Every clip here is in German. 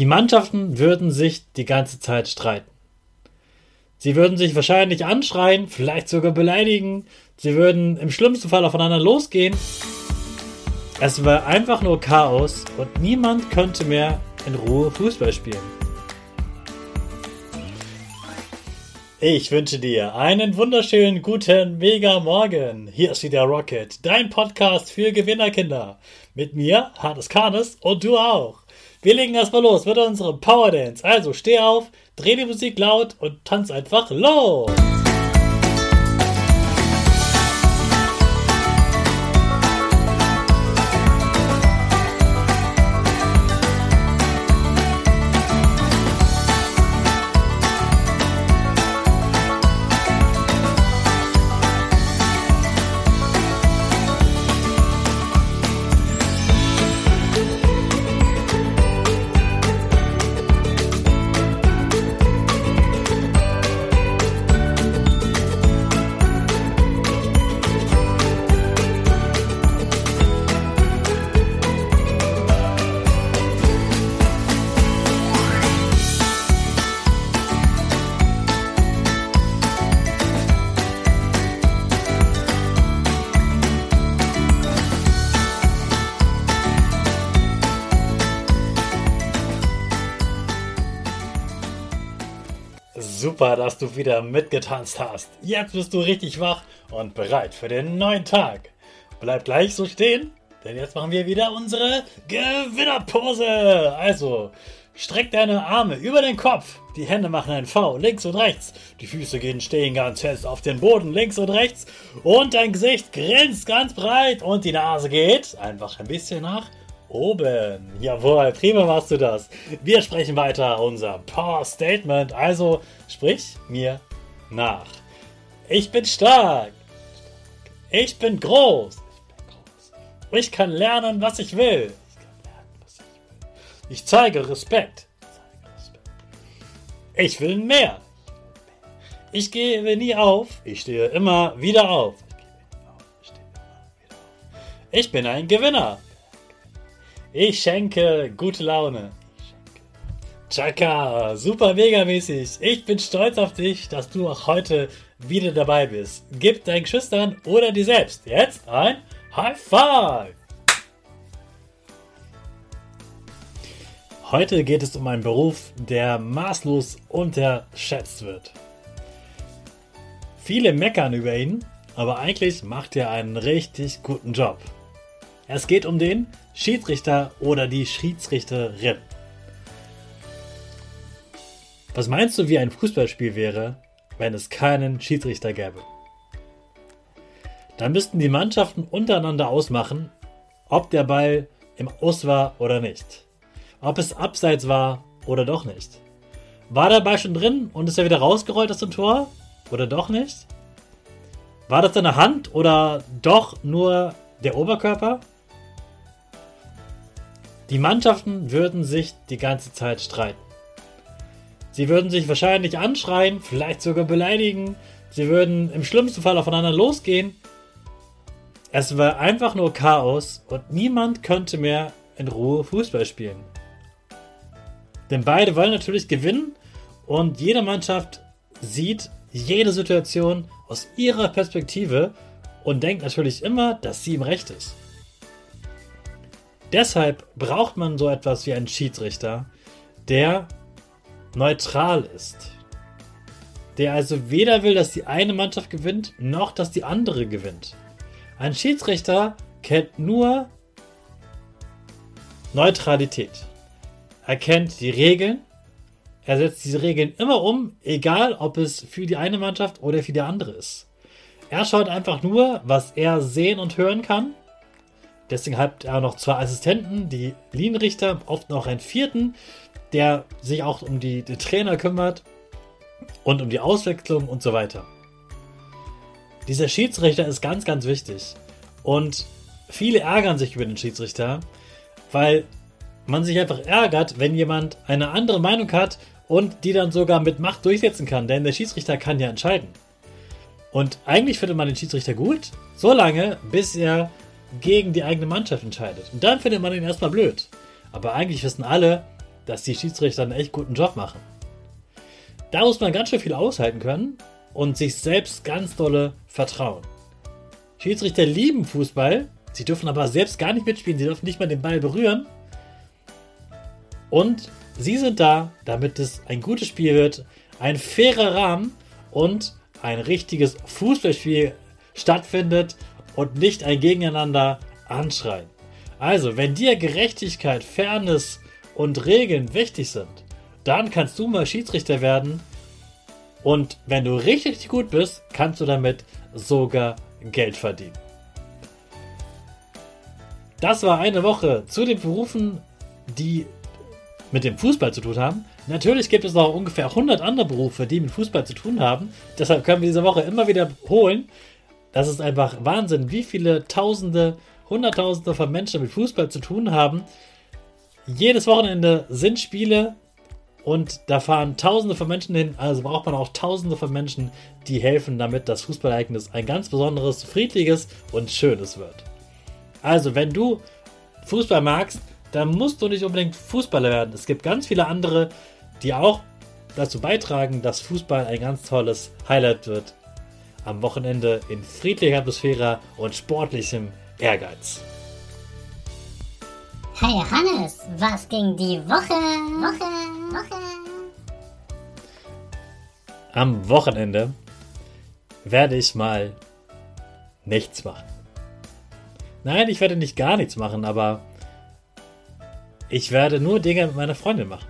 Die Mannschaften würden sich die ganze Zeit streiten. Sie würden sich wahrscheinlich anschreien, vielleicht sogar beleidigen. Sie würden im schlimmsten Fall aufeinander losgehen. Es war einfach nur Chaos und niemand könnte mehr in Ruhe Fußball spielen. Ich wünsche dir einen wunderschönen guten Mega Morgen. Hier ist wieder Rocket, dein Podcast für Gewinnerkinder. Mit mir, Hannes Karnes und du auch. Wir legen erstmal los mit unserem Power Dance. Also steh auf, dreh die Musik laut und tanz einfach los. Super, dass du wieder mitgetanzt hast. Jetzt bist du richtig wach und bereit für den neuen Tag. Bleib gleich so stehen, denn jetzt machen wir wieder unsere Gewinnerpose. Also, streck deine Arme über den Kopf. Die Hände machen ein V links und rechts. Die Füße gehen stehen ganz fest auf den Boden links und rechts. Und dein Gesicht grinst ganz breit und die Nase geht einfach ein bisschen nach oben. Jawohl, prima machst du das. Wir sprechen weiter unser Power Statement. Also sprich mir nach. Ich bin stark. Ich bin groß. Ich kann lernen, was ich will. Ich zeige Respekt. Ich will mehr. Ich gebe nie auf. Ich stehe immer wieder auf. Ich bin ein Gewinner. Ich schenke gute Laune. Chaka, super mega mäßig. Ich bin stolz auf dich, dass du auch heute wieder dabei bist. Gib deinen Geschwistern oder dir selbst jetzt ein High Five. Heute geht es um einen Beruf, der maßlos unterschätzt wird. Viele meckern über ihn, aber eigentlich macht er einen richtig guten Job. Es geht um den Schiedsrichter oder die Schiedsrichterin. Was meinst du, wie ein Fußballspiel wäre, wenn es keinen Schiedsrichter gäbe? Dann müssten die Mannschaften untereinander ausmachen, ob der Ball im Aus war oder nicht. Ob es abseits war oder doch nicht. War der Ball schon drin und ist er wieder rausgerollt aus dem Tor oder doch nicht? War das deine Hand oder doch nur der Oberkörper? Die Mannschaften würden sich die ganze Zeit streiten. Sie würden sich wahrscheinlich anschreien, vielleicht sogar beleidigen. Sie würden im schlimmsten Fall aufeinander losgehen. Es war einfach nur Chaos und niemand könnte mehr in Ruhe Fußball spielen. Denn beide wollen natürlich gewinnen und jede Mannschaft sieht jede Situation aus ihrer Perspektive und denkt natürlich immer, dass sie im Recht ist. Deshalb braucht man so etwas wie einen Schiedsrichter, der neutral ist. Der also weder will, dass die eine Mannschaft gewinnt, noch dass die andere gewinnt. Ein Schiedsrichter kennt nur Neutralität. Er kennt die Regeln. Er setzt diese Regeln immer um, egal ob es für die eine Mannschaft oder für die andere ist. Er schaut einfach nur, was er sehen und hören kann Deswegen hat er noch zwei Assistenten, die Linienrichter, oft noch einen vierten, der sich auch um die, die Trainer kümmert und um die Auswechslung und so weiter. Dieser Schiedsrichter ist ganz, ganz wichtig. Und viele ärgern sich über den Schiedsrichter, weil man sich einfach ärgert, wenn jemand eine andere Meinung hat und die dann sogar mit Macht durchsetzen kann, denn der Schiedsrichter kann ja entscheiden. Und eigentlich findet man den Schiedsrichter gut, solange bis er gegen die eigene Mannschaft entscheidet. Und dann findet man ihn erstmal blöd. Aber eigentlich wissen alle, dass die Schiedsrichter einen echt guten Job machen. Da muss man ganz schön viel aushalten können und sich selbst ganz dolle vertrauen. Schiedsrichter lieben Fußball, sie dürfen aber selbst gar nicht mitspielen, sie dürfen nicht mal den Ball berühren. Und sie sind da, damit es ein gutes Spiel wird, ein fairer Rahmen und ein richtiges Fußballspiel stattfindet und nicht ein Gegeneinander anschreien. Also, wenn dir Gerechtigkeit, Fairness und Regeln wichtig sind, dann kannst du mal Schiedsrichter werden. Und wenn du richtig, gut bist, kannst du damit sogar Geld verdienen. Das war eine Woche zu den Berufen, die mit dem Fußball zu tun haben. Natürlich gibt es noch ungefähr 100 andere Berufe, die mit Fußball zu tun haben. Deshalb können wir diese Woche immer wieder holen. Das ist einfach Wahnsinn, wie viele Tausende, Hunderttausende von Menschen mit Fußball zu tun haben. Jedes Wochenende sind Spiele und da fahren Tausende von Menschen hin. Also braucht man auch Tausende von Menschen, die helfen, damit das Fußballereignis ein ganz besonderes, friedliches und schönes wird. Also, wenn du Fußball magst, dann musst du nicht unbedingt Fußballer werden. Es gibt ganz viele andere, die auch dazu beitragen, dass Fußball ein ganz tolles Highlight wird. Am Wochenende in friedlicher Atmosphäre und sportlichem Ehrgeiz. Hey Hannes, was ging die Woche? Woche, Woche. Am Wochenende werde ich mal nichts machen. Nein, ich werde nicht gar nichts machen, aber ich werde nur Dinge mit meiner Freundin machen.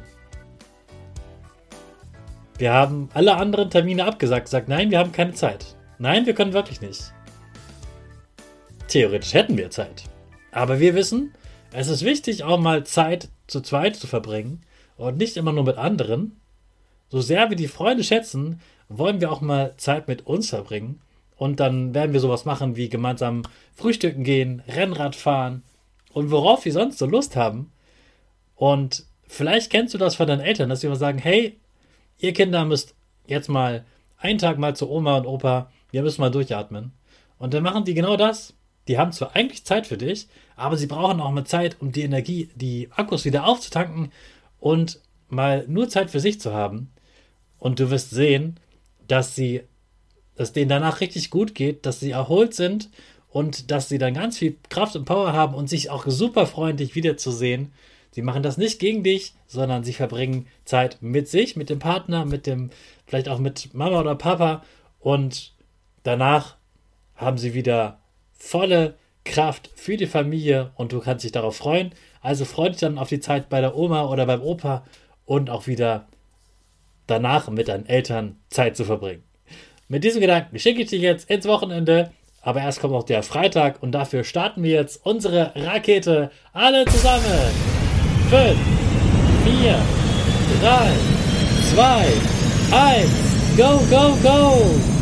Wir haben alle anderen Termine abgesagt, gesagt, nein, wir haben keine Zeit. Nein, wir können wirklich nicht. Theoretisch hätten wir Zeit. Aber wir wissen, es ist wichtig, auch mal Zeit zu zweit zu verbringen und nicht immer nur mit anderen. So sehr wir die Freunde schätzen, wollen wir auch mal Zeit mit uns verbringen. Und dann werden wir sowas machen wie gemeinsam frühstücken gehen, Rennrad fahren und worauf wir sonst so Lust haben. Und vielleicht kennst du das von deinen Eltern, dass sie immer sagen, hey, ihr Kinder müsst jetzt mal einen Tag mal zu Oma und Opa, wir müssen mal durchatmen. Und dann machen die genau das. Die haben zwar eigentlich Zeit für dich, aber sie brauchen auch mal Zeit, um die Energie, die Akkus wieder aufzutanken und mal nur Zeit für sich zu haben. Und du wirst sehen, dass sie, dass denen danach richtig gut geht, dass sie erholt sind und dass sie dann ganz viel Kraft und Power haben und sich auch super freuen, dich wiederzusehen Sie machen das nicht gegen dich, sondern sie verbringen Zeit mit sich, mit dem Partner, mit dem, vielleicht auch mit Mama oder Papa und danach haben sie wieder volle Kraft für die Familie und du kannst dich darauf freuen. Also freu dich dann auf die Zeit bei der Oma oder beim Opa und auch wieder danach mit deinen Eltern Zeit zu verbringen. Mit diesem Gedanken schicke ich dich jetzt ins Wochenende, aber erst kommt noch der Freitag und dafür starten wir jetzt unsere Rakete alle zusammen. 5, 4, 3, 2, 1, go, go, go!